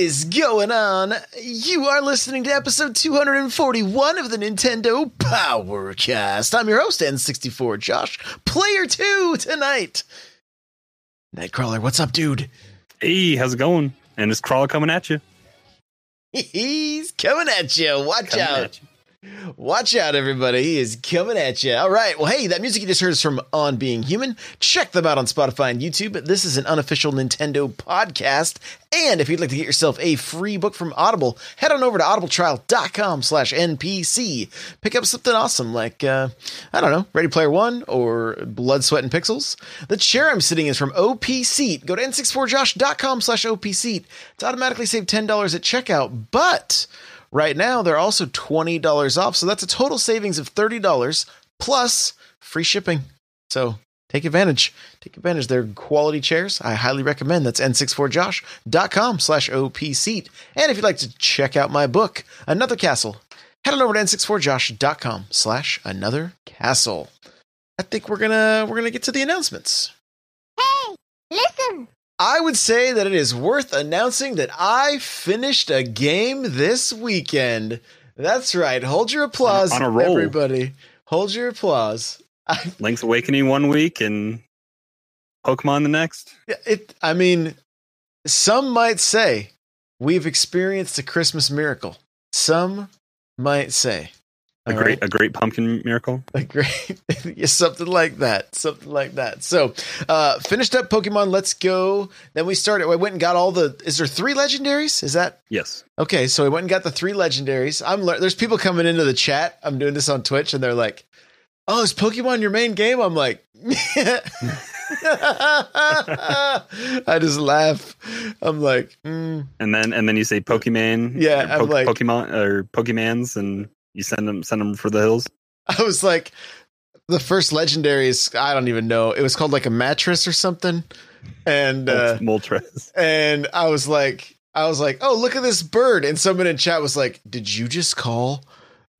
Is going on? You are listening to episode 241 of the Nintendo Powercast. I'm your host, N64 Josh, player 2 tonight. Nightcrawler, what's up, dude? Hey, how's it going? And is Crawler coming at you? He's coming at you. Watch Coming out. Watch out, everybody. He is coming at you. All right. Well, hey, that music you just heard is from On Being Human. Check them out on Spotify and YouTube. This is an unofficial Nintendo podcast. And if you'd like to get yourself a free book from Audible, head on over to audibletrial.com slash NPC. Pick up something awesome like, uh, I don't know, Ready Player One or Blood, Sweat, and Pixels. The chair I'm sitting in is from OP Seat. Go to n64josh.com slash OP Seat to automatically save $10 at checkout. But Right now, they're also $20 off. So that's a total savings of $30 plus free shipping. So take advantage. Take advantage. They're quality chairs. I highly recommend. That's n64josh.com slash OP seat. And if you'd like to check out my book, Another Castle, head on over to n64josh.com slash another castle. I think we're gonna we're gonna get to the announcements. Hey, listen. I would say that it is worth announcing that I finished a game this weekend. That's right. Hold your applause, On a roll. everybody. Hold your applause. Link's Awakening one week and Pokemon the next. it. I mean, some might say we've experienced a Christmas miracle. Some might say A All great right? a great pumpkin miracle. a great, something like that, something like that. So, uh, finished up Pokemon. Let's go. Then we started. I went and got all the. Is there three legendaries? Is that Yes. Okay, so we went and got the three legendaries. I'm there's people coming into the chat. I'm doing this on Twitch, and they're like, "Oh, is Pokemon your main game?" I'm like, I just laugh. I'm like, mm. And then and then you say Pokemon. Yeah, I'm like- Pokemon or Pokemans and you send them send them for the hills. I was like, the first legendary is I don't even know. It was called like a mattress or something, and uh, Moltres. and I was like, I was like, oh, look at this bird. And someone in chat was like, did you just call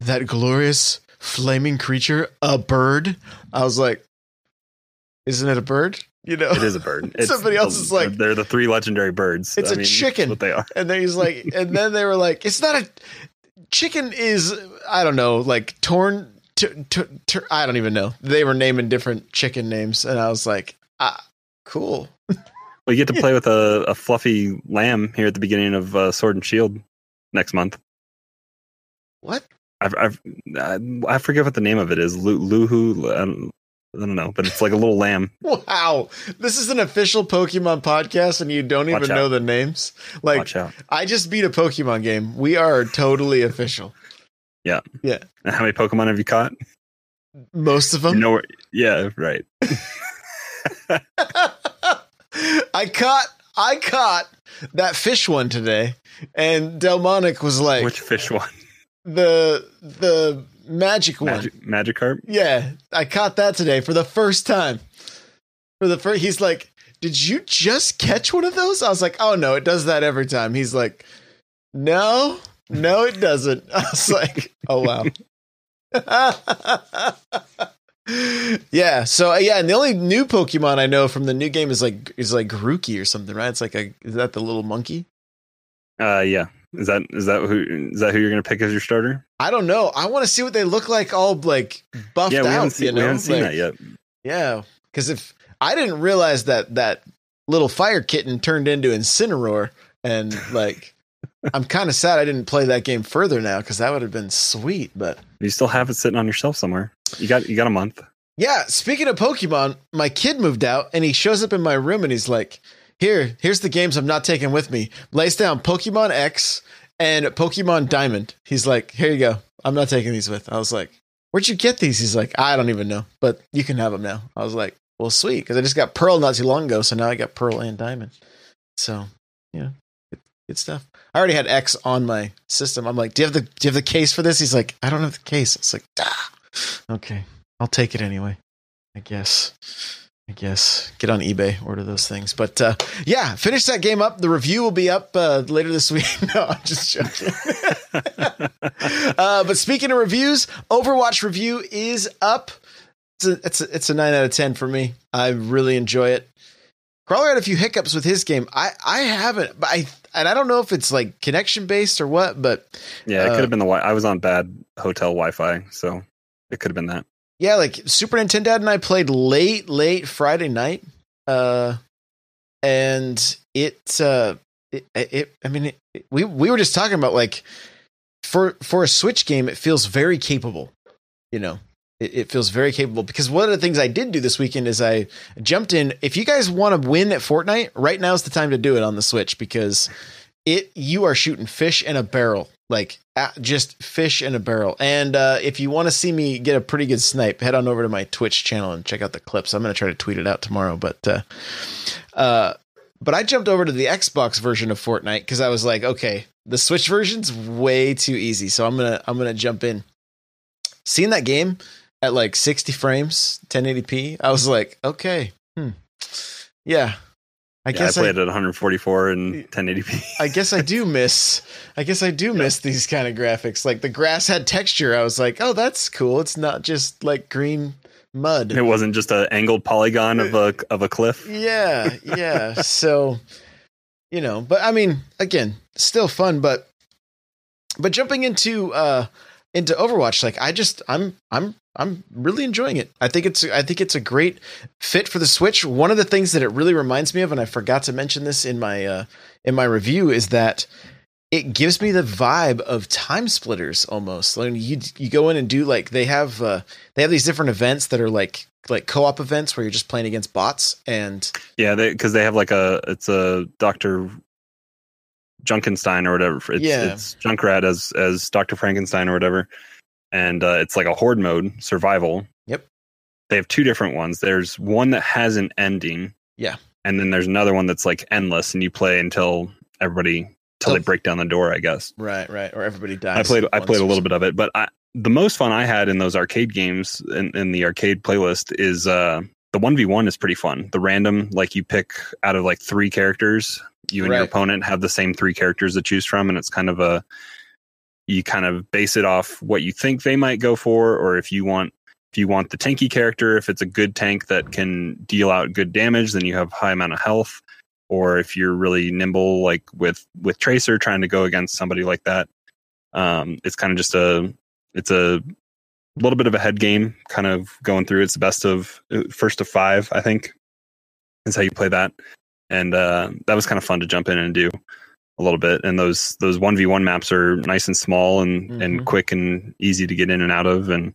that glorious flaming creature a bird? I was like, isn't it a bird? You know, It is a bird. It's Somebody else the- is like- they're the three legendary birds. It's a a chicken. What they are. and then he's like, and then they were like, it's not a chicken. Is I don't know, like torn. T- t- t- I don't even know. They were naming different chicken names, and I was like, ah, cool. Well, you get to play with a, a fluffy lamb here at the beginning of uh, Sword and Shield next month. What? I've, I've I, I forget what the name of it is. Lu, Luhu. I don't, know, but it's like a little lamb. Wow, this is an official Pokemon podcast, and you don't even out. know the names. Like, Watch. I just beat a Pokemon game. We are totally official. Yeah. Yeah. And how many Pokemon have you caught? Most of them. You know yeah, right. I caught I caught that fish one today, and Delmonic was like Which fish one? the the magic one. Magic Magikarp? Yeah, I caught that today for the first time. For the first, he's like, "Did you just catch one of those?" I was like, "Oh no, it does that every time." He's like, "No, no, it doesn't." I was like, "Oh wow." yeah. So uh, yeah, and the only new Pokemon I know from the new game is like is like Grookey or something, right? It's like a is that the little monkey? Uh yeah. Is that is that who is that who you're gonna pick as your starter? I don't know. I want to see what they look like, all like buffed yeah, we out. seen you know, we haven't seen Like- that yet. Yeah, because if I didn't realize that that little fire kitten turned into Incineroar, and like, I'm kind of sad I didn't play that game further now because that would have been sweet. But You still have it sitting on your shelf somewhere. You got you got a month. Yeah, speaking of Pokemon, my kid moved out and he shows up in my room and he's like, "Here, here's the games I'm not taking with me." Lays down Pokemon X and Pokemon Diamond. He's like, "Here you go. I'm not taking these with." I was like, "Where'd you get these?" He's like, "I don't even know, but you can have them now." I was like, "Well, sweet," because I just got Pearl not too long ago, so now I got Pearl and Diamond. So, yeah, good, good stuff. I already had X on my system. I'm like, "Do you have the Do you have the case for this?" He's like, "I don't have the case." It's like, ah, okay. I'll take it anyway. I guess. I guess get on eBay, order those things. But uh, yeah, finish that game up. The review will be up uh, later this week. no, I'm just joking. uh, but speaking of reviews, Overwatch review is up. It's a, it's a, it's a nine out of ten for me. I really enjoy it. Crawler had a few hiccups with his game. I I haven't, but I and I don't know if it's like connection based or what. But Yeah, it Uh, could have been the I was on bad hotel Wi-Fi, so it could have been that. Yeah, like Super Nintendo and I played late, late Friday night. Uh, and it, uh, it, it I mean, it, we, we were just talking about like for, for a Switch game, it feels very capable, you know, it, it feels very capable because one of the things I did do this weekend is I jumped in. If you guys want to win at Fortnite, right now is the time to do it on the Switch because it, you are shooting fish in a barrel, like uh, just fish in a barrel. And uh, if you want to see me get a pretty good snipe, head on over to my Twitch channel and check out the clips. I'm going to try to tweet it out tomorrow, but uh, uh, but I jumped over to the Xbox version of Fortnite because I was like, okay, the Switch version's way too easy, so I'm gonna I'm gonna jump in. Seeing that game at like 60 frames, 1080p, I was like, okay, hmm, yeah. I yeah, guess I I, played at 144 and 1080p. I guess I do miss. I guess I do miss these kind of graphics. Like the grass had texture. I was like, oh, that's cool. It's not just like green mud. it wasn't just an angled polygon of a of a cliff. Yeah, yeah. so, you know, but I mean, again, still fun, but but jumping into uh into Overwatch, like I just I'm I'm I'm really enjoying it. I think it's I think it's a great fit for the Switch. One of the things that it really reminds me of, and I forgot to mention this in my uh in my review, is that it gives me the vibe of TimeSplitters almost. Like you you go in and do like they have uh they have these different events that are like like co-op events where you're just playing against bots and Yeah, because they, have like a it's a Doctor Junkenstein or whatever. It's, Yeah. it's Junkrat as as Doctor Frankenstein or whatever, and uh, it's like a horde mode survival. Yep. They have two different ones. There's one that has an ending. Yeah. and then there's another one that's like endless, and you play until everybody till they break down the door. I guess. right right or everybody dies. I played I played a little bit of it, but I, the most fun I had in those arcade games in, in the arcade playlist is uh, the one v one is pretty fun. The random like you pick out of like three characters, you and your opponent have the same three characters to choose from, and it's kind of a you kind of base it off what you think they might go for, or if you want if you want the tanky character, if it's a good tank that can deal out good damage, then you have high amount of health. Or if you're really nimble, like with with Tracer, trying to go against somebody like that, um, it's kind of just a it's a little bit of a head game, kind of going through. It's the best of uh, first of five, I think, is how you play that, and uh, that was kind of fun to jump in and do a little bit. And those those one v one maps are nice and small and Mhm. and quick and easy to get in and out of, and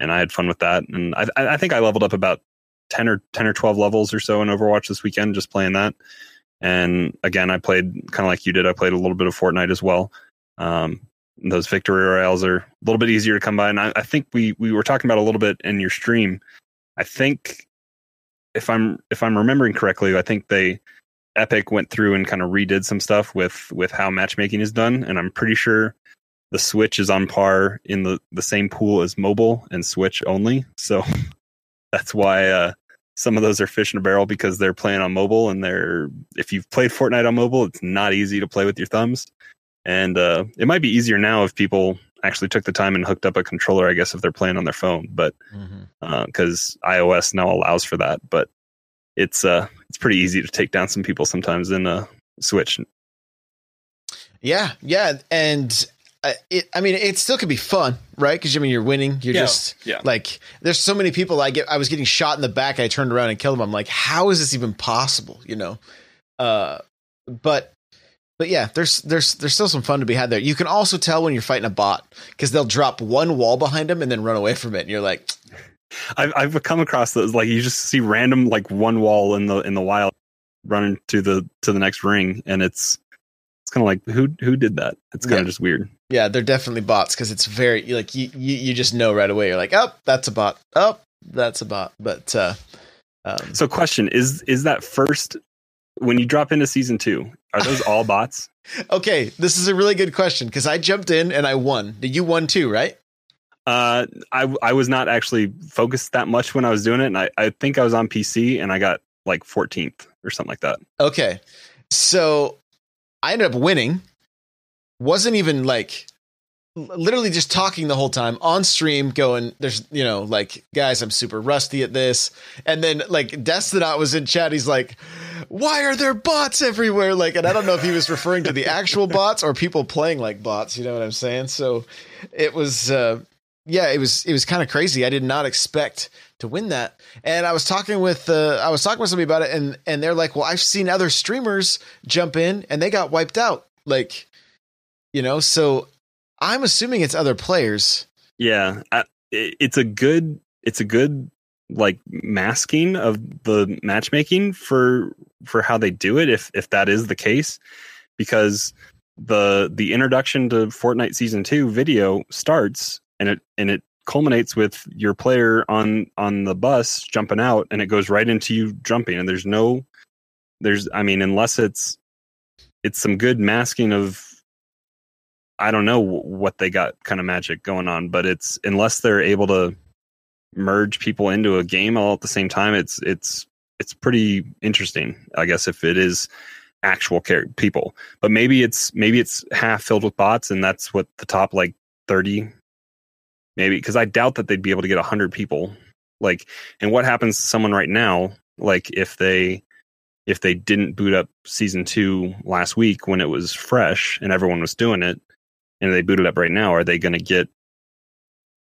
and I had fun with that. And I I I think I leveled up about ten or ten or twelve levels or so in Overwatch this weekend just playing that. And again, I played kind of like you did. I played a little bit of Fortnite as well. Um, those victory royales are a little bit easier to come by, and I, I think we we were talking about a little bit in your stream. I think if I'm if I'm remembering correctly, I think they Epic went through and kind of redid some stuff with with how matchmaking is done, and I'm pretty sure the Switch is on par in the the same pool as mobile and Switch only. So that's why uh, some of those are fish in a barrel because they're playing on mobile, and they're if you've played Fortnite on mobile, it's not easy to play with your thumbs, and uh, it might be easier now if people actually took the time and hooked up a controller. I guess if they're playing on their phone, but because iOS now allows for that. But it's uh it's pretty easy to take down some people sometimes in a Switch. Yeah, yeah, and uh, it. I mean, it still could be fun, right? Because I mean, you're winning. You're Yeah, just yeah. like there's so many people. I get. I was getting shot in the back. I turned around and killed them. I'm like, how is this even possible? You know, uh, but. But yeah, there's there's there's still some fun to be had there. You can also tell when you're fighting a bot because they'll drop one wall behind them and then run away from it, and you're like, I've I've come across those like you just see random like one wall in the in the wild running to the to the next ring, and it's it's kind of like who who did that? It's kind of Yeah. just weird. Yeah, they're definitely bots because it's very like you, you you just know right away. You're like, oh, that's a bot. Oh, that's a bot. But uh, um, So, question is is that first when you drop into season two? Are those all bots? okay, this is a really good question because I jumped in and I won. Did You won too, right? Uh, I I was not actually focused that much when I was doing it, and I I think I was on PC and I got like 14th or something like that. Okay, so I ended up winning. Wasn't even like literally just talking the whole time on stream going there's you know like guys i'm super rusty at this. And then like destinot was in chat. He's like why are there bots everywhere? Like and i don't know if he was referring to the actual bots or people playing like bots you know what i'm saying? So it was uh yeah it was it was kind of crazy. I did not expect to win that. And i was talking with uh i was talking with somebody about it and and they're like well i've seen other streamers jump in and they got wiped out. Like you know so i'm assuming it's other players. Yeah, I, it's a good it's a good like masking of the matchmaking for for how they do it if if that is the case because the the introduction to Fortnite season 2 video starts and it and it culminates with your player on on the bus jumping out and it goes right into you jumping and there's no there's I mean unless it's it's some good masking of I don't know what they got kind of magic going on, but it's unless they're able to merge people into a game all at the same time, it's it's it's pretty interesting. I guess if it is actual char- people, but maybe it's maybe it's half filled with bots, and that's what the top like thirty, maybe because I doubt that they'd be able to get hundred people. Like, and what happens to someone right now? Like if they if they didn't boot up season two last week when it was fresh and everyone was doing it and they boot it up right now, are they going to get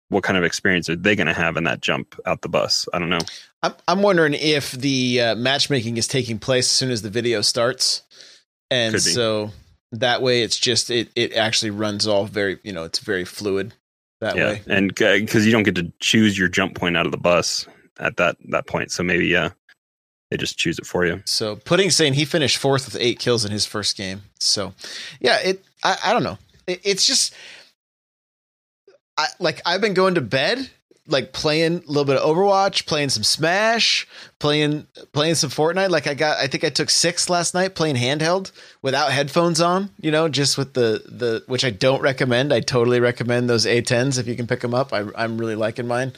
what kind of experience are they going to have in that jump out the bus? I don't know. i'm, I'm wondering if the uh, matchmaking is taking place as soon as the video starts and so that way it's just it it actually runs all very you know it's very fluid that yeah, way and because you don't get to choose your jump point out of the bus at that that point, so maybe yeah, they just choose it for you. So Pudding saying he finished fourth with eight kills in his first game. So yeah, it I, I don't know. It, it's just I like I've been going to bed like playing a little bit of Overwatch, playing some Smash, playing playing some Fortnite. Like I got I think I took six last night playing handheld without headphones on, you know, just with the the which I don't recommend. I totally recommend those A10s if you can pick them up. I I'm really liking mine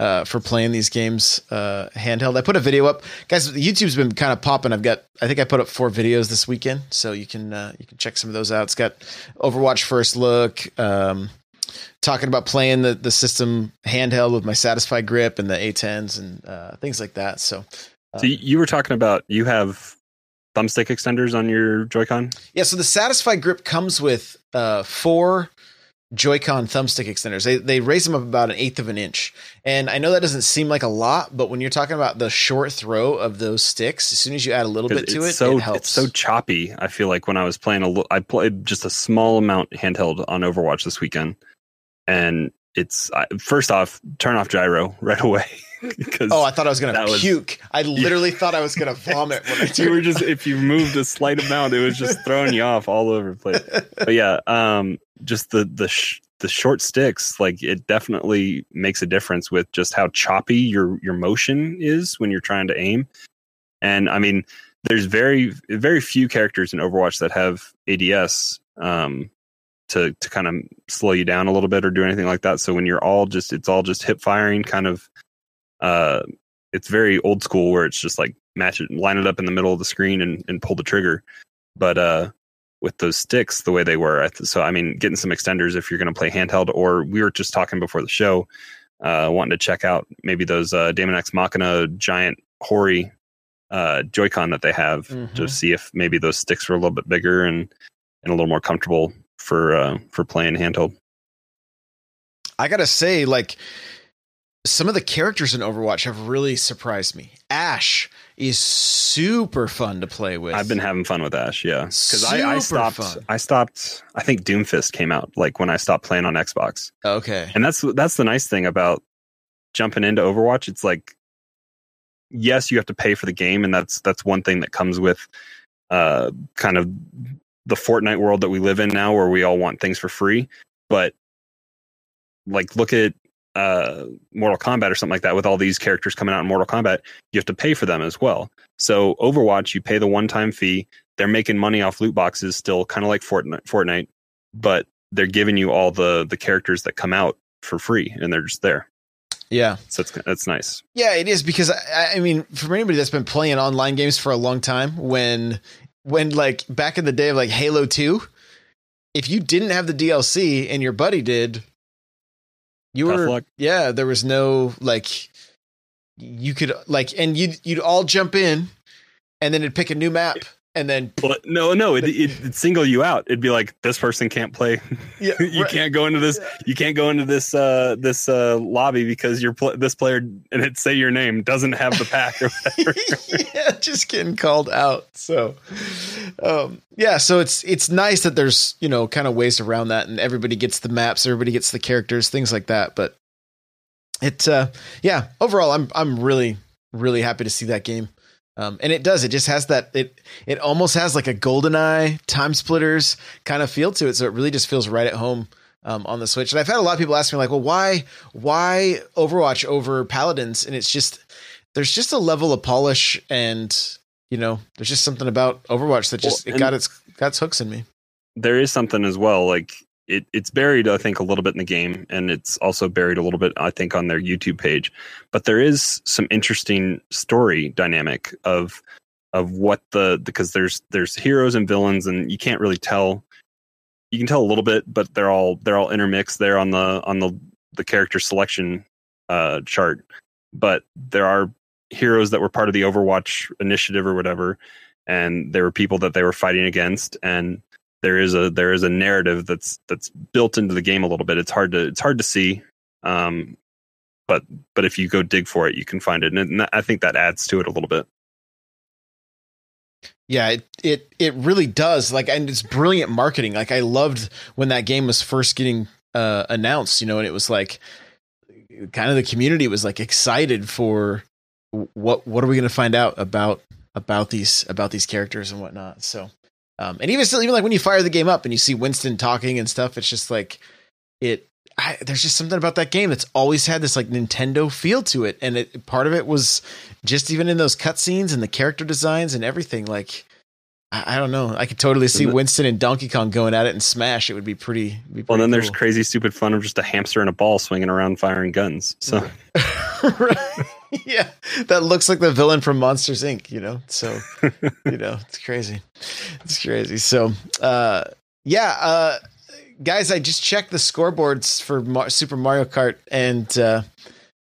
uh, for playing these games uh, handheld. I put a video up, guys. YouTube's been kind of popping. I've got, I think I put up four videos this weekend, so you can uh, you can check some of those out. It's got Overwatch first look, um, talking about playing the the system handheld with my Satisfye grip and the A10s and uh, things like that. So So you- were talking about you have thumbstick extenders on your Joy-Con. yeah, so the Satisfye grip comes with uh, four Joy-Con thumbstick extenders. They they raise them up about an eighth of an inch, and I know that doesn't seem like a lot, but when you're talking about the short throw of those sticks, as soon as you add a little bit to it, so it helps. it's so choppy. I feel like when I was playing a I played just a small amount handheld on Overwatch this weekend, and it's I, first off turn off gyro right away because Oh, I thought I was gonna That was- puke. I literally thought I was gonna vomit when I you were just if you moved a slight amount, it was just throwing you off all over the place. But yeah, um, just the the sh- the short sticks, like it definitely makes a difference with just how choppy your your motion is when you're trying to aim. And I mean, there's very very few characters in Overwatch that have ADS um, to to kind of slow you down a little bit or do anything like that. So when you're all just it's all just hip firing, kind of. Uh, it's very old school where it's just like match it, line it up in the middle of the screen and, and pull the trigger. But uh, with those sticks the way they were, I th- so I mean, getting some extenders if you're going to play handheld, or we were just talking before the show, uh, wanting to check out maybe those uh, Daemon X Machina giant Hori uh, Joy-Con that they have Mhm. to see if maybe those sticks were a little bit bigger and and a little more comfortable for uh, for playing handheld. I gotta say, like some of the characters in Overwatch have really surprised me. Ash is super fun to play with. I've been having fun with Ash, yeah. Because I, I stopped. fun. I stopped. I think Doomfist came out like when I stopped playing on Xbox, okay. and that's that's the nice thing about jumping into Overwatch, it's like yes, you have to pay for the game, and that's that's one thing that comes with uh, kind of the Fortnite world that we live in now, where we all want things for free. But like, look at uh, Mortal Kombat or something like that. With all these characters coming out in Mortal Kombat, you have to pay for them as well. So Overwatch, you pay the one-time fee. They're making money off loot boxes, still kind of like Fortnite, Fortnite, but they're giving you all the the characters that come out for free, and they're just there. Yeah, so it's that's nice. Yeah, it is because I, I mean, for anybody that's been playing online games for a long time, when when like back in the day of like Halo Two, if you didn't have the DLC and your buddy did, you Tough were luck. yeah, there was no like you could like and you'd you'd all jump in and then it'd pick a new map and then But no, no, it, it, it'd single you out. It'd be like this person can't play. yeah, you right. can't go into this. You can't go into this uh, this uh, lobby because you're pl- this player and it say your name doesn't have the pack or whatever. yeah, just getting called out. So, um, yeah, so it's it's nice that there's you know kind of ways around that, and everybody gets the maps, everybody gets the characters, things like that. But it, uh, yeah, overall, I'm I'm really really happy to see that game. Um, and it does. It just has that. It it almost has like a GoldenEye TimeSplitters kind of feel to it. So it really just feels right at home um, on the Switch. And I've had a lot of people ask me like, well, why why Overwatch over Paladins? And it's just there's just a level of polish and you know there's just something about Overwatch that just Well, it got its got its hooks in me. there is something as well. Like it, it's buried, I think, a little bit in the game, and it's also buried a little bit, I think, on their YouTube page. But there is some interesting story dynamic of of what the because there's there's heroes and villains, and you can't really tell. You can tell a little bit, but they're all they're all intermixed there on the on the the character selection uh, chart. But there are heroes that were part of the Overwatch initiative or whatever, and there were people that they were fighting against, and there is a there is a narrative that's that's built into the game a little bit. It's hard to it's hard to see, um, but but if you go dig for it, you can find it, and I think that adds to it a little bit. Yeah, it it it really does. Like, and it's brilliant marketing. Like, I loved when that game was first getting uh, announced. You know, and it was like kind of the community was like excited for what what are we going to find out about about these about these characters and whatnot. So, um, and even still, even like when you fire the game up and you see Winston talking and stuff, it's just like it. I, there's just something about that game that's always had this like Nintendo feel to it, and it part of it was just even in those cutscenes and the character designs and everything. Like, I, I don't know, I could totally see And Winston and Donkey Kong going at it and Smash. It would be pretty. Be Well, pretty then there's crazy, stupid fun of just a hamster and a ball swinging around firing guns. So right. yeah, that looks like the villain from Monsters Inc. You know, so you know it's crazy, it's crazy. So, uh, yeah, uh, guys, I just checked the scoreboards for Mar- Super Mario Kart, and uh,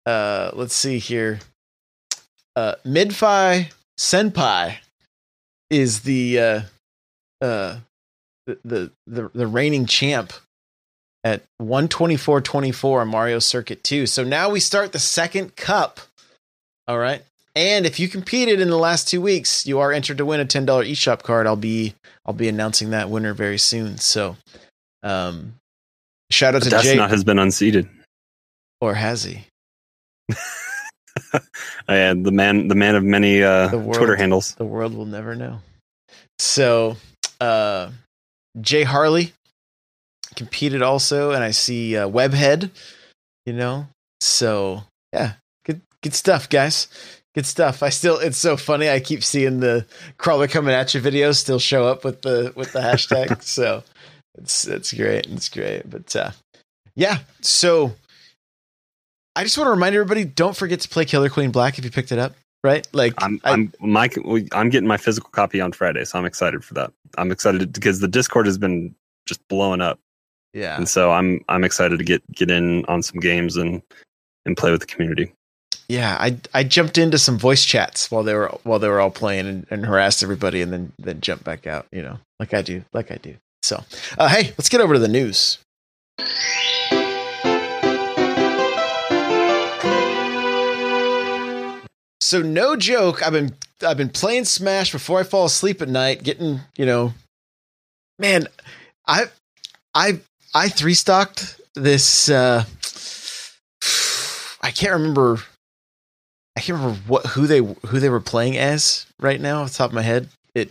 uh, let's see here. Uh, Midfi Senpai is the uh, uh, the, the the the reigning champ at 124.24 on Mario Circuit 2. So now we start the second cup. All right. And if you competed in the last two weeks, you are entered to win a $10 eShop card. I'll be I'll be announcing that winner very soon. So um shout out but to Jay not has been unseated. or has he? And the man, the man of many uh, The world. Twitter handles. The world will never know. So uh Jay Harley competed also, and I see uh, Webhead, you know. So yeah, good stuff, guys. Good stuff. I still it's so funny. I keep seeing the crawler coming at you videos still show up with the with the hashtag. so it's it's great. It's great. But uh yeah, so I just want to remind everybody, don't forget to play Killer Queen Black if you picked it up. Right? Like I'm I- I'm my I'm getting my physical copy on Friday, so I'm excited for that. I'm excited because the Discord has been just blowing up, yeah. and so I'm I'm excited to get get in on some games and and play with the community. Yeah, I I jumped into some voice chats while they were while they were all playing and, and harassed everybody and then then jumped back out, you know, like I do, like I do. So, uh, hey, let's get over to the news. So no joke, I've been I've been playing Smash before I fall asleep at night, getting you know, man, I I I three stocked this. uh I can't remember. I can't remember what who they who they were playing as right now off the top of my head. It,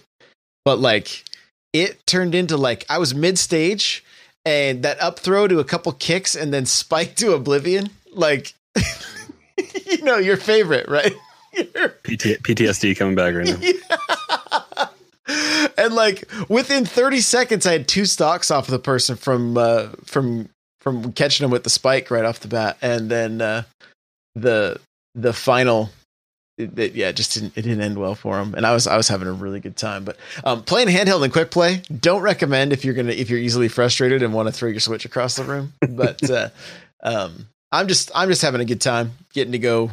but like it turned into like I was mid stage and that up throw to a couple kicks and then spike to oblivion. Like you know your favorite, right? PT, PTSD coming back right now. Yeah. and like within 30 seconds, I had two stocks off of the person from uh, from from catching him with the spike right off the bat, and then uh, the the final. It, it, yeah, it just didn't it didn't end well for him, and I was I was having a really good time. But um, playing handheld and quick play, don't recommend if you're gonna if you're easily frustrated and want to throw your switch across the room. But uh, um, I'm just I'm just having a good time getting to go.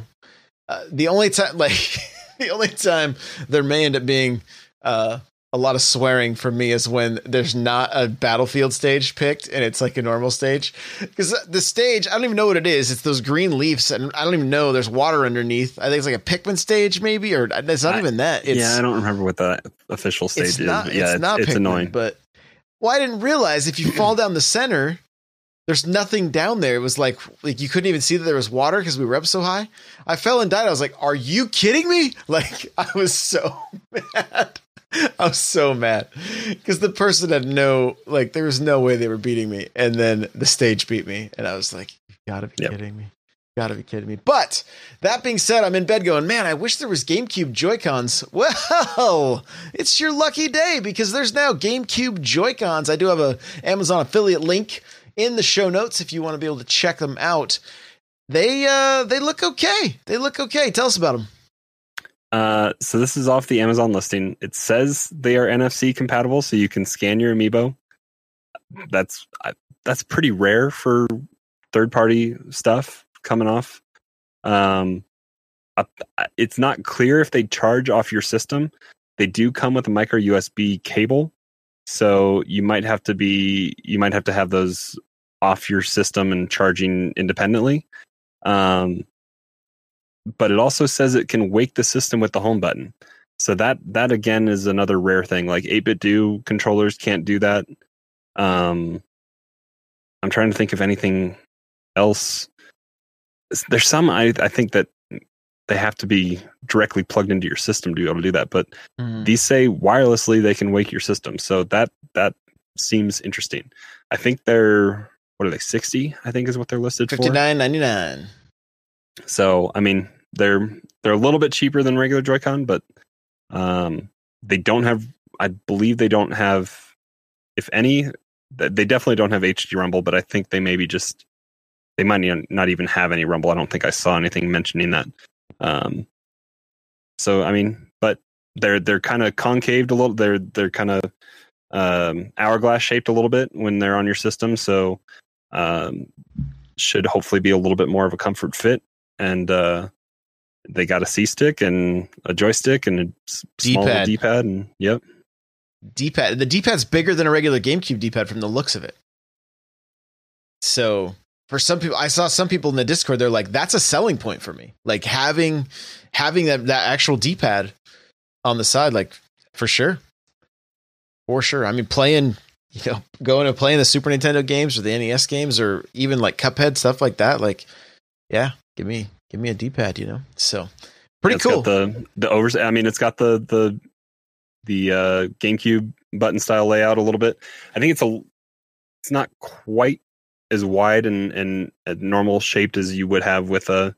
Uh, the only time like the only time there may end up being uh, a lot of swearing for me is when there's not a battlefield stage picked and it's like a normal stage because the stage I don't even know what it is. It's those green leaves and I don't even know there's water underneath. I think it's like a Pikmin stage maybe or it's not I- even that. It's, yeah, I don't remember what the official stage it's is. not, yeah, it's, not it's Pikmin, annoying. But well, I didn't realize if you fall down the center, there's nothing down there. It was like like you couldn't even see that there was water because we were up so high. I fell and died. I was like, "Are you kidding me?" Like I was so mad. I was so mad because the person had no like there was no way they were beating me, and then the stage beat me, and I was like, "You gotta be Yep. kidding me." Gotta be kidding me. But that being said, I'm in bed going, man, I wish there was GameCube Joy-Cons. Well, it's your lucky day because there's now GameCube Joy-Cons. I do have a Amazon affiliate link in the show notes if you want to be able to check them out. They uh they look okay. They look okay. Tell us about them. Uh, so this is off the Amazon listing. It says they are NFC compatible, so you can scan your amiibo. That's that's pretty rare for third party stuff coming off. Um, it's not clear if they charge off your system. They do come with a micro USB cable, so you might have to be you might have to have those off your system and charging independently. Um, but it also says it can wake the system with the home button. So that that again is another rare thing. Like 8BitDo controllers can't do that. Um, I'm trying to think of anything else. There's some I I think that they have to be directly plugged into your system to be able to do that. But these say wirelessly they can wake your system. So that that seems interesting. I think they're what are they 60? I think is what they're listed for. Fifty nine ninety nine. So I mean, they're they're a little bit cheaper than regular Joy-Con, but um, they don't have. I believe they don't have, if any, they definitely don't have HD Rumble. But I think they maybe just they might not- even have any Rumble. I don't think I saw anything mentioning that. Um, so I mean, but they're they're kind of concaved a little. They're they're kind of um, hourglass shaped a little bit when they're on your system. So um, should hopefully be a little bit more of a comfort fit and uh, they got a C stick and a joystick and a small D-pad. D pad, and yep, D pad. The D pad's bigger than a regular GameCube D pad from the looks of it. So for some people, I saw some people in the Discord. They're like, "That's a selling point for me." Like having having that that actual D pad on the side, like for sure, for sure. I mean, playing you know going and playing the Super Nintendo games or the NES games or even like Cuphead stuff like that. Like, yeah, give me give me a D pad. You know, so pretty It's cool. Got the the overs. I mean, it's got the the the uh, GameCube button style layout a little bit. I think it's a it's not quite as wide and and normal shaped as you would have with a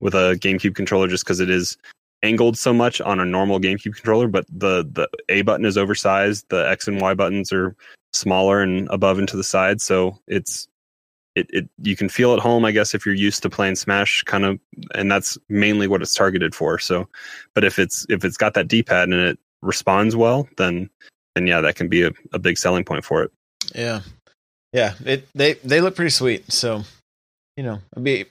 with a GameCube controller, just because it is angled so much on a normal GameCube controller. But the the A button is oversized. The X and Y buttons are smaller and above and to the side. So it's it, it you can feel at home, I guess, if you're used to playing Smash, kind of, and that's mainly what it's targeted for. So, but if it's if it's got that D-pad and it responds well, then then yeah, that can be a, a big selling point for it. Yeah, yeah. It they they look pretty sweet. So, you know, it'd be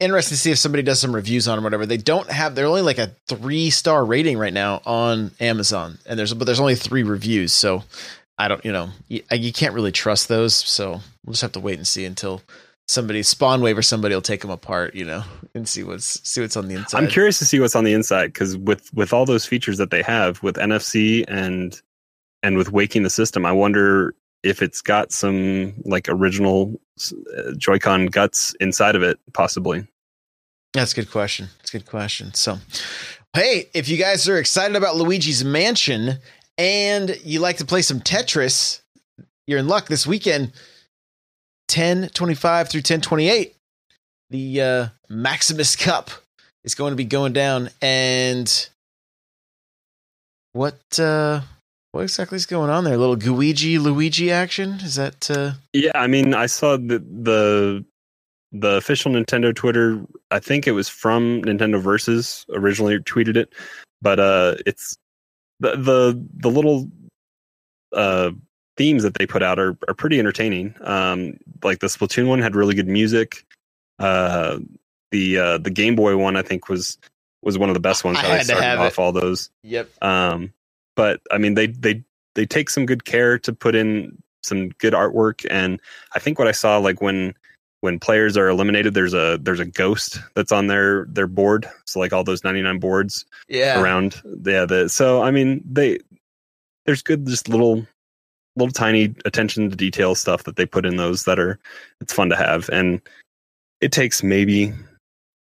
interesting to see if somebody does some reviews on them, or whatever. They don't have. They're only like a three star rating right now on Amazon, and there's but there's only three reviews. So, I don't. You know, you, you can't really trust those. So we'll just have to wait and see until somebody Spawn Wave or somebody will take them apart. You know, and see what's see what's on the inside. I'm curious to see what's on the inside because with with all those features that they have with NFC and and with waking the system, I wonder if it's got some like original uh, Joy-Con guts inside of it, possibly. That's a good question. That's a good question. So, hey, if you guys are excited about Luigi's Mansion and you like to play some Tetris, you're in luck this weekend. 1025 through 1028, the uh, Maximus Cup is going to be going down. And what uh, what exactly is going on there? A little Guigi Luigi action? Is that uh Yeah, I mean, I saw the the the official Nintendo Twitter. I think it was from Nintendo Versus originally tweeted it, but uh, it's the the the little uh themes that they put out are are pretty entertaining. Um, like the Splatoon one had really good music. Uh, the uh the Game Boy one I think was was one of the best ones. I had to started have off it. all those. Yep. Um, but I mean, they they they take some good care to put in some good artwork, and I think what I saw like when when players are eliminated, there's a there's a ghost that's on their their board. So like all those 99 boards Yeah. around, yeah. The so I mean they there's good just little little tiny attention to detail stuff that they put in those that are it's fun to have and it takes maybe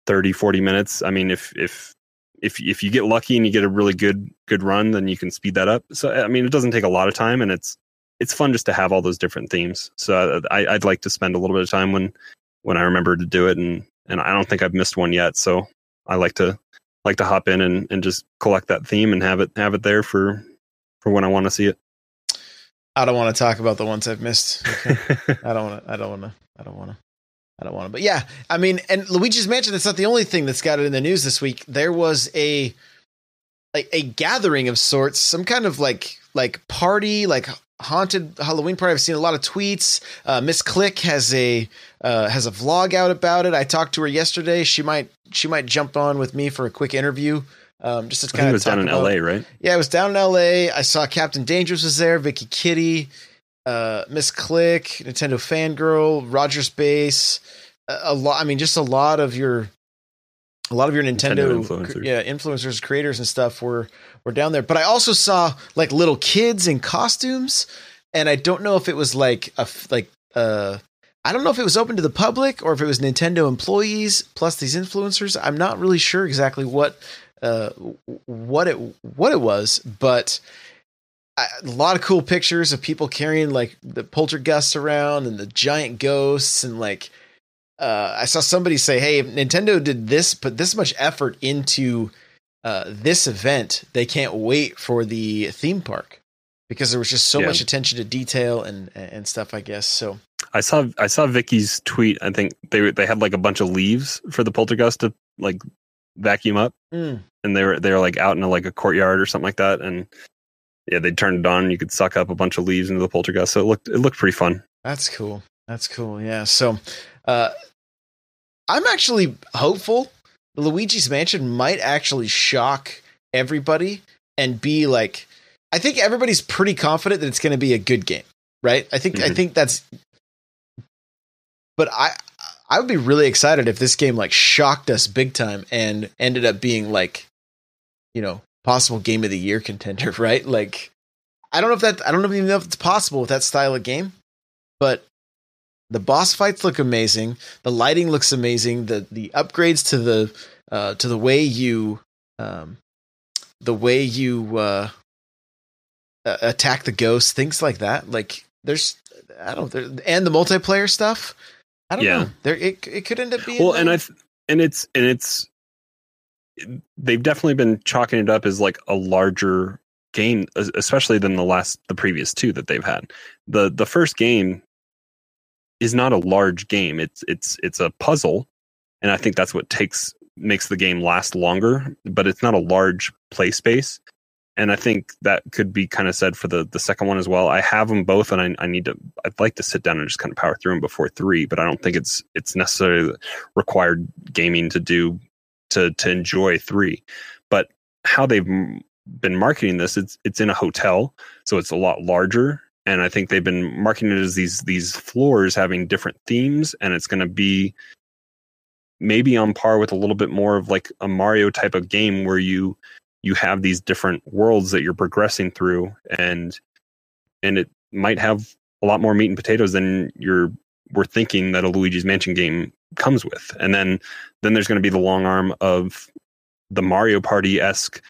30 40 minutes i mean if if if if you get lucky and you get a really good good run then you can speed that up so i mean it doesn't take a lot of time and it's it's fun just to have all those different themes so uh, I, i'd like to spend a little bit of time when when i remember to do it and and i don't think i've missed one yet so i like to like to hop in and, and just collect that theme and have it have it there for for when i want to see it I don't want to talk about the ones I've missed. Okay. I don't want to. I don't want to. I don't want to. I don't want to. But yeah, I mean, and Luigi's Mansion. That's not the only thing that's got it in the news this week. There was a like a gathering of sorts, some kind of like like party, like haunted Halloween party. I've seen a lot of tweets. Uh, Miss Click has a uh, has a vlog out about it. I talked to her yesterday. She might she might jump on with me for a quick interview. Um, just to i think kind it of was down in la right yeah, it was down in L.A. I saw Captain Dangerous was there, Vicky Kitty, uh, Miss Click, Nintendo Fangirl, Roger Space, a, a lot. I mean, just a lot of your, a lot of your Nintendo, Nintendo influencers. yeah, influencers, creators, and stuff were were down there. But I also saw like little kids in costumes, and I don't know if it was like a like uh. I don't know if it was open to the public or if it was Nintendo employees plus these influencers. I'm not really sure exactly what uh, what it what it was, but I, a lot of cool pictures of people carrying like the poltergeists around and the giant ghosts and like uh, I saw somebody say, "Hey, if Nintendo did this, put this much effort into uh, this event, they can't wait for the theme park." Because there was just so Yeah. much attention to detail and and stuff, I guess. So I saw I saw Vicky's tweet. I think they they had like a bunch of leaves for the poltergeist to like vacuum up, Mm. and they were they were like out in a, like a courtyard or something like that. And yeah, they turned it on. You could suck up a bunch of leaves into the poltergeist. So it looked it looked pretty fun. That's cool. That's cool. Yeah. So, uh, I'm actually hopeful. Luigi's Mansion might actually shock everybody and be like, I think everybody's pretty confident that it's going to be a good game, right? I think I Mhm. think that's. But I I would be really excited if this game like shocked us big time and ended up being like, you know, possible game of the year contender, right? Like, I don't know if that I don't even know if it's possible with that style of game, but the boss fights look amazing. The lighting looks amazing. The the upgrades to the uh, to the way you um, the way you uh, attack the ghosts, things like that. Like there's I don't there, and the multiplayer stuff. I don't Yeah. know. There it it could end up being Well, and uh, I and it's and it's they've definitely been chalking it up as like a larger game, especially than the last the previous two that they've had. the The first game is not a large game. It's it's it's a puzzle, and I think that's what takes makes the game last longer. But it's not a large play space, and I think that could be kind of said for the the second one as well. I have them both, and I, I need to. I'd like to sit down and just kind of power through them before three, but I don't think it's it's necessarily required gaming to do to to enjoy three. But how they've been marketing this, it's it's in a hotel, so it's a lot larger. And I think they've been marketing it as these these floors having different themes, and it's going to be maybe on par with a little bit more of like a Mario type of game where you you have these different worlds that you're progressing through, and and it might have a lot more meat and potatoes than you're we're thinking that a Luigi's Mansion game comes with. And then then there's going to be the long arm of the Mario Party esque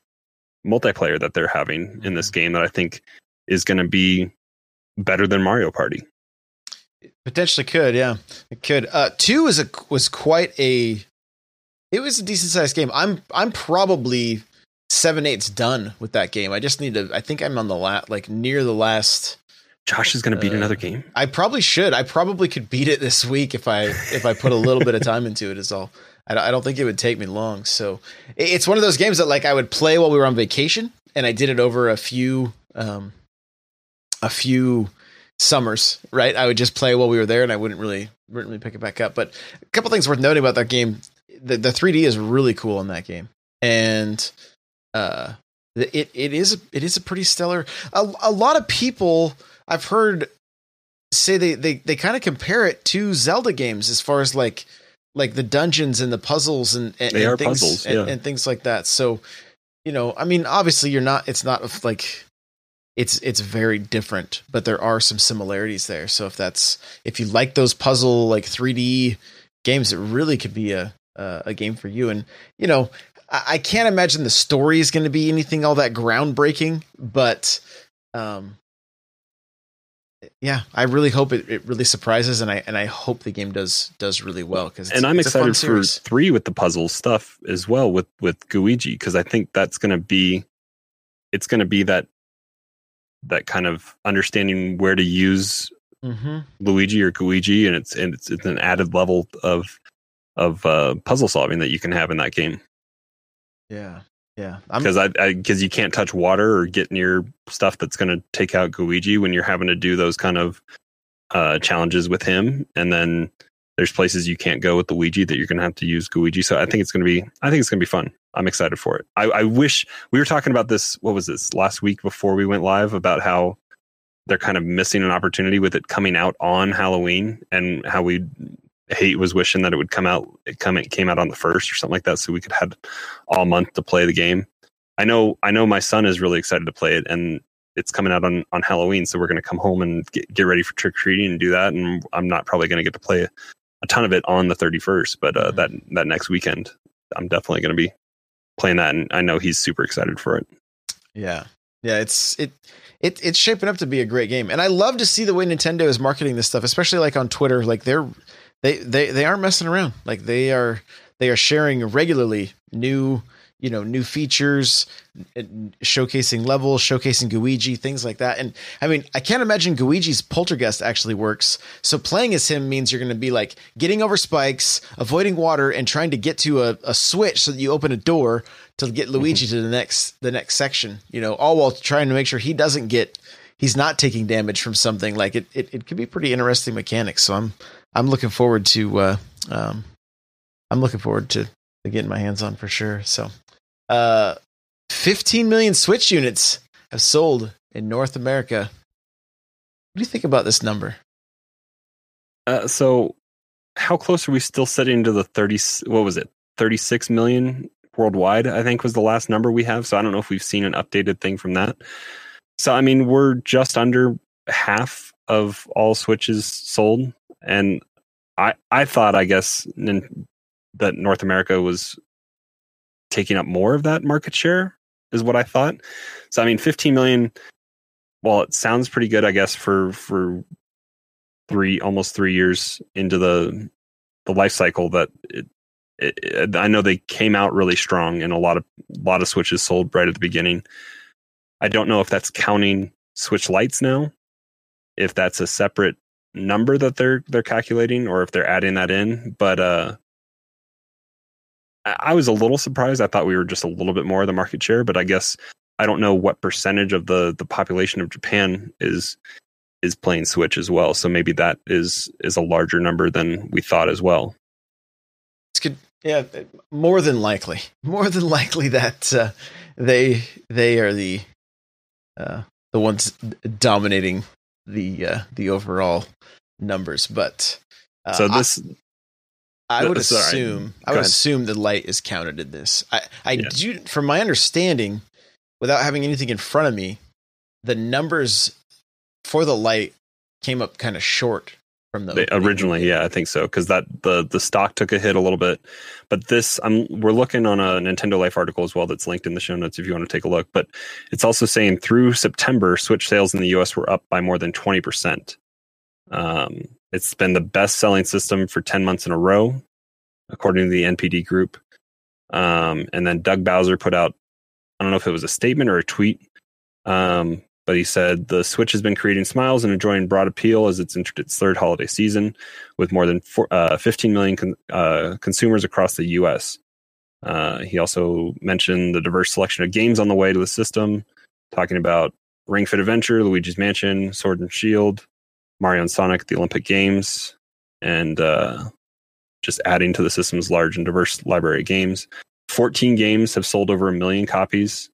multiplayer that they're having in this mm-hmm. game that I think is going to be better than Mario Party. Potentially could, yeah, it could. Uh, two is a was quite a. It was a decent sized game. I'm I'm probably seven eighths done with that game. I just need to. I think I'm on the last, like near the last. Josh is going to beat Uh, another game. I probably should. I probably could beat it this week if I if I put a little bit of time into it. Is all. I don't, I don't think it would take me long. So it's one of those games that like I would play while we were on vacation, and I did it over a few um a few summers. Right, I would just play while we were there, and I wouldn't really wouldn't really pick it back up. But a couple things worth noting about that game: the the 3D is really cool in that game, and uh, it it is it is a pretty stellar. A, a lot of people I've heard say they they they kind of compare it to Zelda games as far as like like the dungeons and the puzzles and, and They and are things, puzzles, and, and things like that. So, you know, I mean, obviously, you're not. It's not like it's it's very different, but there are some similarities there. So if that's if you like those puzzle like 3D games, it really could be a a, a game for you. And you know, I, I can't imagine the story is going to be anything all that groundbreaking, but um, yeah, I really hope it, it really surprises, and I and I hope the game does does really well because and I'm excited for three with the puzzle stuff as well with with Gooigi because I think that's going to be it's going to be that that kind of understanding where to use hmm Luigi or Gooigi, and it's and it's, it's an added level of of uh, puzzle solving that you can have in that game Yeah, yeah. Because I because you can't touch water or get near stuff that's going to take out Gooigi when you're having to do those kind of uh, challenges with him, and then there's places you can't go with Luigi that you're going to have to use Gooigi. So I think it's going to be I think it's going to be fun. I'm excited for it. I, I wish we were talking about this. What was this last week before we went live about how they're kind of missing an opportunity with it coming out on Halloween and how we hate was wishing that it would come out it come it came out on the first or something like that so we could have all month to play the game. I know I know my son is really excited to play it and it's coming out on, on Halloween so we're going to come home and get, get ready for trick or treating and do that and I'm not probably going to get to play a ton of it on the 31st but uh, Mhm. that that next weekend I'm definitely going to be playing that and I know he's super excited for it. Yeah. Yeah, it's it it it's shaping up to be a great game. And I love to see the way Nintendo is marketing this stuff, especially like on Twitter. Like they're they they they aren't messing around. Like they are they are sharing regularly new, you know, new features, showcasing levels, showcasing Gooigi, things like that. And I mean, I can't imagine Gooigi's poltergeist actually works. So playing as him means you're going to be like getting over spikes, avoiding water, and trying to get to a, a switch so that you open a door to get Luigi to the next the next section. You know, all while trying to make sure he doesn't get he's not taking damage from something. Like it it, it could be pretty interesting mechanics. So I'm I'm looking forward to uh um I'm looking forward to, to getting my hands on for sure. So uh 15 million Switch units have sold in North America. What do you think about this number? Uh, so, how close are we still sitting to the thirty? What was it? Thirty six million worldwide. I think was the last number we have. So I don't know if we've seen an updated thing from that. So I mean, we're just under half of all switches sold, and I I thought I guess that North America was taking up more of that market share is what I thought. So I mean, fifteen million. Well, it sounds pretty good, I guess, for for three almost three years into the the life cycle that it, it- I know they came out really strong and a lot of a lot of switches sold right at the beginning. I don't know if that's counting switch lights now, if that's a separate number that they're they're calculating or if they're adding that in. But uh I, was a little surprised. I thought we were just a little bit more of the market share, but I guess I don't know what percentage of the the population of Japan is is playing Switch as well. So maybe that is is a larger number than we thought as well. It's good. Yeah, more than likely, more than likely that uh, they they are the uh, the ones dominating the uh, the overall numbers. But uh, so this I, would uh, sorry. assume I would assume the light is counted in this. I I Yeah. do from my understanding, without having anything in front of me, the numbers for the light came up kind of short from the They, originally, yeah, I think so because that the the stock took a hit a little bit, but this I'm we're looking on a Nintendo Life article as well that's linked in the show notes if you want to take a look. But it's also saying through September, Switch sales in the U.S. were up by more than twenty percent. Um, it's been the best selling system for ten months in a row, according to the NPD Group. Um, and then Doug Bowser put out I don't know if it was a statement or a tweet, um, but he said the Switch has been creating smiles and enjoying broad appeal as it's entered its third holiday season, with more than four, uh, 15 million con- uh, consumers across the U.S. Uh, he also mentioned the diverse selection of games on the way to the system, talking about Ring Fit Adventure, Luigi's Mansion, Sword and Shield, Mario and Sonic at the Olympic Games, and uh, just adding to the system's large and diverse library of games. 14 games have sold over a million copies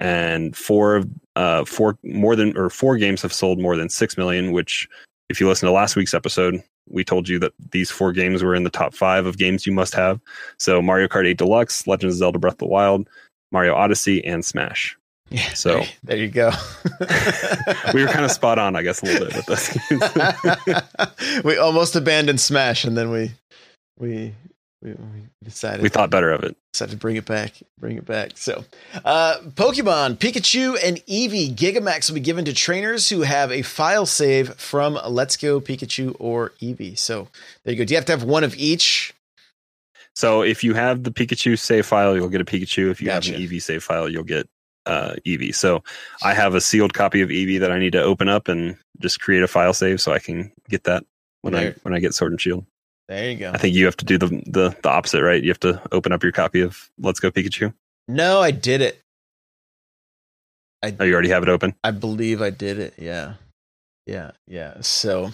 and four uh four more than or four games have sold more than six million which if you listen to last week's episode we told you that these four games were in the top five of games you must have so mario kart 8 deluxe legend of zelda breath of the wild mario odyssey and smash Yeah, So- there, you go. we were kind of spot on i guess a little bit with this we almost abandoned Smash, and then we we we, we decided we thought better of it decided to bring it back, bring it back. So, uh, Pokemon Pikachu and Eevee Gigamax will be given to trainers who have a file save from Let's Go Pikachu or Eevee. So there you go. Do you have to have one of each? so if you have the pikachu save file you'll get a pikachu if you Gotcha. have an eevee save file you'll get uh eevee so i have a sealed copy of eevee that i need to open up and just create a file save so i can get that when There. i when i get sword and shield There you go. I think you have to do the, the the opposite, right? You have to open up your copy of Let's Go Pikachu. No, I did it. I, Oh, you already have it open. I believe I did it. Yeah. Yeah. Yeah. So,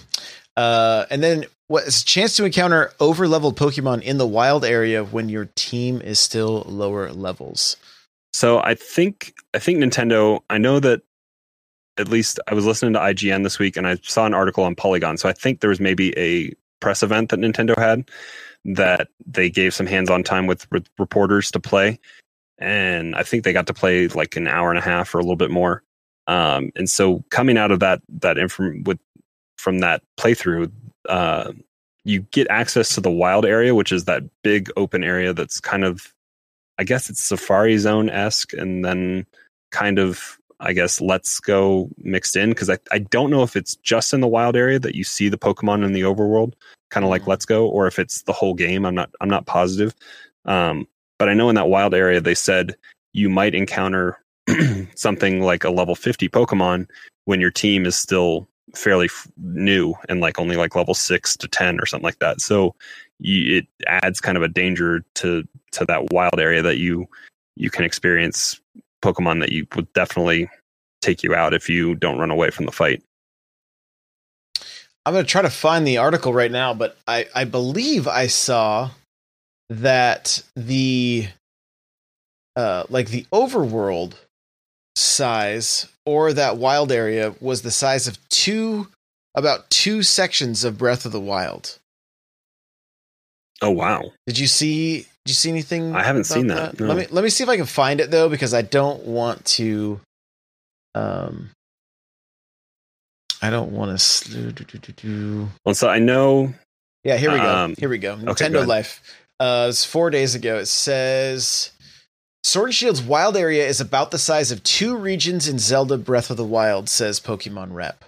uh, and then what is a chance to encounter over leveled Pokemon in the wild area when your team is still lower levels? So I think I think Nintendo. I know that at least I was listening to IGN this week, and I saw an article on Polygon. So I think there was maybe a press event that Nintendo had that they gave some hands-on time with, with reporters to play, and I think they got to play like an hour and a half or a little bit more. Um, and so coming out of that that inform with from that playthrough, uh, you get access to the wild area, which is that big open area that's kind of, I guess it's Safari Zone esque, and then kind of, I guess, Let's Go mixed in because I, I don't know if it's just in the wild area that you see the Pokemon in the overworld, kind of like Mhm. Let's Go, or if it's the whole game. I'm not I'm not positive, um, but I know in that wild area they said you might encounter something like a level 50 Pokemon when your team is still fairly f- new and like only like level 6 to 10 or something like that. So you, it adds kind of a danger to to that wild area that you you can experience Pokemon that you would definitely take you out if you don't run away from the fight. I'm going to try to find the article right now, but I, I believe I saw that the uh, like the overworld size or that wild area was the size of two about two sections of Breath of the Wild. Oh wow. Did you see? Did you see anything? I haven't seen that, no. Let me let me see if I can find it though, because I don't want to. Um, I don't want to. Well, so I know Yeah, here we go. Um, here we go. go Nintendo ahead. Life. Uh, it's four days ago. It says Sword and Shield's wild area is about the size of two regions in Zelda Breath of the Wild. Says Pokemon Rep.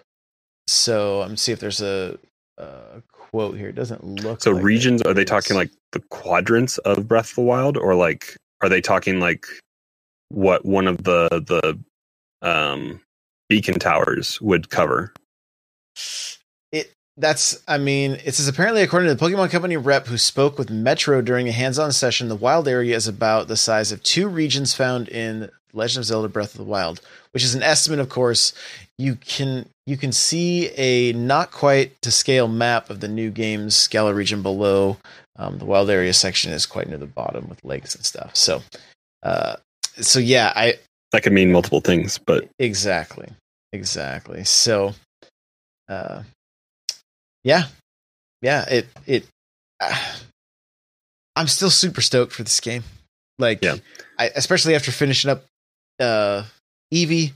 So I'm see if there's a, a quote here. It doesn't look. so like regions are they talking like the quadrants of Breath of the Wild or like are they talking like what one of the the um beacon towers would cover? It that's I mean, it says apparently according to the Pokemon Company rep who spoke with Metro during a hands-on session, the wild area is about the size of two regions found in Legend of Zelda Breath of the Wild, which is an estimate, of course. You can you can see a not quite to scale map of the new game's Galar region below. Um, the wild area section is quite near the bottom with lakes and stuff. So, uh, so yeah, I That could mean multiple things, but Exactly. Exactly. So, uh, yeah, yeah. It it. Uh, I'm still super stoked for this game. Like, Yeah. I, especially after finishing up uh, Eevee,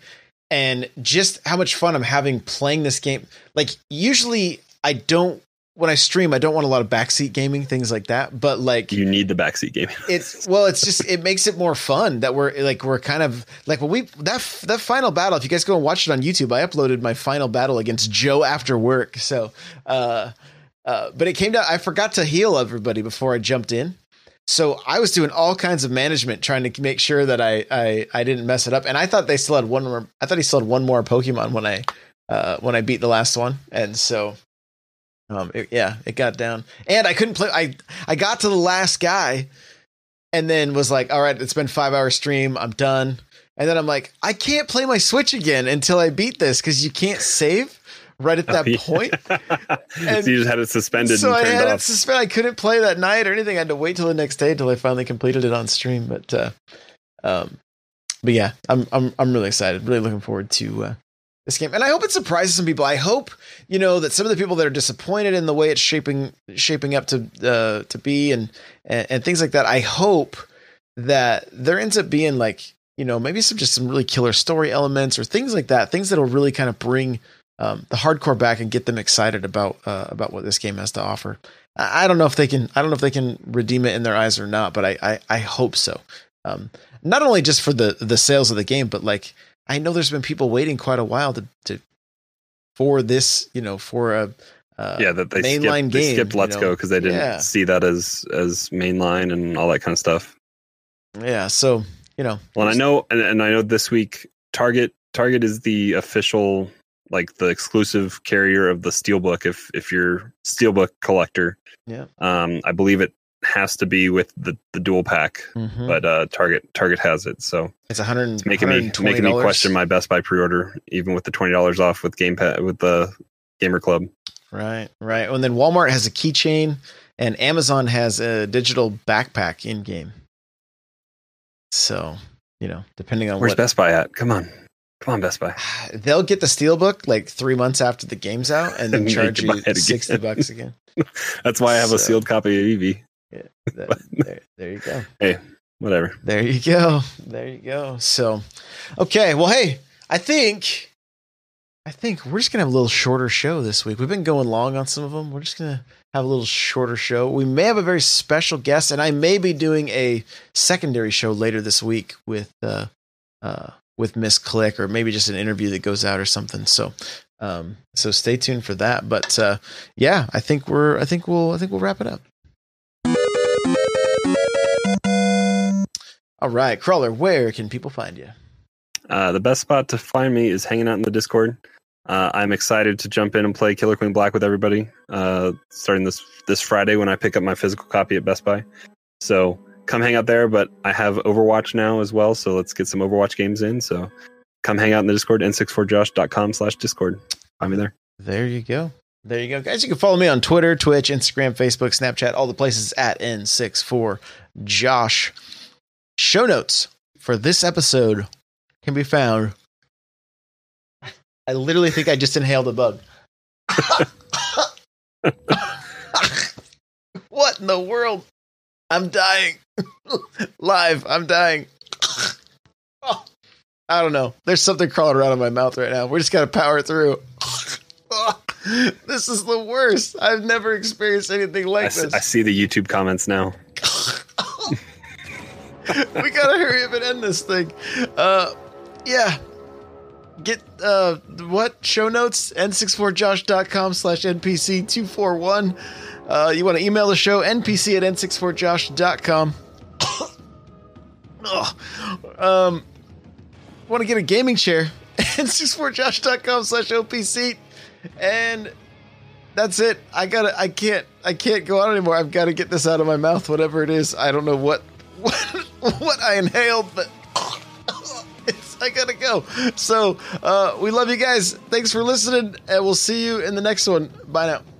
and just how much fun I'm having playing this game. Like, usually I don't when I stream, I don't want a lot of backseat gaming, things like that. But like You need the backseat gaming. it's well, it's just it makes it more fun that we're like we're kind of like when we that that final battle. If you guys go and watch it on YouTube, I uploaded my final battle against Joe after work. So, uh, uh, but it came down. I forgot to heal everybody before I jumped in. So I was doing all kinds of management trying to make sure that I I, I didn't mess it up. And I thought they still had one more. I thought he still had one more Pokemon when I uh, when I beat the last one. And so um, it, yeah, it got down, and I couldn't play. I I got to the last guy, and then was like, "All right, it's been five hour stream. I'm done." And then I'm like, "I can't play my Switch again until I beat this because you can't save right at that Oh, yeah. point." so you just had it suspended so I had it suspended. I couldn't play that night or anything. I had to wait till the next day until I finally completed it on stream. But uh, um, but yeah, I'm I'm I'm really excited. Really looking forward to uh, this game, and I hope it surprises some people. I hope you know that some of the people that are disappointed in the way it's shaping shaping up to uh, to be and, and and things like that. I hope that there ends up being like you know maybe some just some really killer story elements or things like that. Things that'll really kind of bring um, the hardcore back and get them excited about uh, about what this game has to offer. I I don't know if they can. I don't know if they can redeem it in their eyes or not, but I I, I hope so. Um, not only just for the the sales of the game, but like I know there's been people waiting quite a while to to for this, you know, for a uh, yeah, that they mainline skipped, they game, skipped Let's know? Go because they didn't Yeah. see that as as mainline and all that kind of stuff. yeah. So you know, Well, and I know, and, and I know this week Target Target is the official, like the exclusive carrier of the Steelbook. If if you're Steelbook collector, Yeah. um, I believe it has to be with the the dual pack, Mhm. but uh, Target Target has it, so it's a hundred it's making me making me question my Best Buy pre-order, even with the twenty dollars off with Game Pass with the Gamer Club. Right, right. And then Walmart has a keychain, and Amazon has a digital backpack in game. So you know, depending on Where's what Best Buy at? Come on, come on, Best Buy. they'll get the steelbook like three months after the game's out, and then charge you sixty bucks again. That's why I have a sealed copy of Eevee. That- there, there you go. Hey, whatever. There you go. There you go. So, okay. Well, hey, I think, I think we're just gonna have a little shorter show this week. We've been going long on some of them. We're just gonna have a little shorter show. We may have a very special guest, and I may be doing a secondary show later this week with, uh, uh, with Miss Click, or maybe just an interview that goes out or something. So, um, so stay tuned for that. But uh, yeah, I think we're, I think we'll, I think we'll wrap it up. All right, Crawler, where can people find you? Uh, the best spot to find me is hanging out in the Discord. Uh, I'm excited to jump in and play Killer Queen Black with everybody. Uh, starting this this Friday when I pick up my physical copy at Best Buy. So come hang out there. But I have Overwatch now as well, so let's get some Overwatch games in. So come hang out in the Discord n64josh.com slash Discord. Find me there. There you go. There you go, guys. You can follow me on Twitter, Twitch, Instagram, Facebook, Snapchat, all the places at N64Josh. Show notes for this episode can be found. I literally think I just inhaled a bug. what in the world? I'm dying. Live, I'm dying. Oh, I don't know. There's something crawling around in my mouth right now. We're just got to power through. this is the worst. I've never experienced anything like s- this. I see the YouTube comments now. we gotta hurry up and end this thing. Uh, yeah. Get uh what? Show notes? n64josh.com slash npc 241 uh you want to email the show? Npc at n64josh.com Ugh. um want to get a gaming chair? n64josh.com slash opc and that's it. I gotta i can't i can't go on anymore. I've got to get this out of my mouth whatever it is. I don't know what what, what i inhaled but i gotta go. So uh we love you guys. Thanks for listening and we'll see you in the next one. Bye now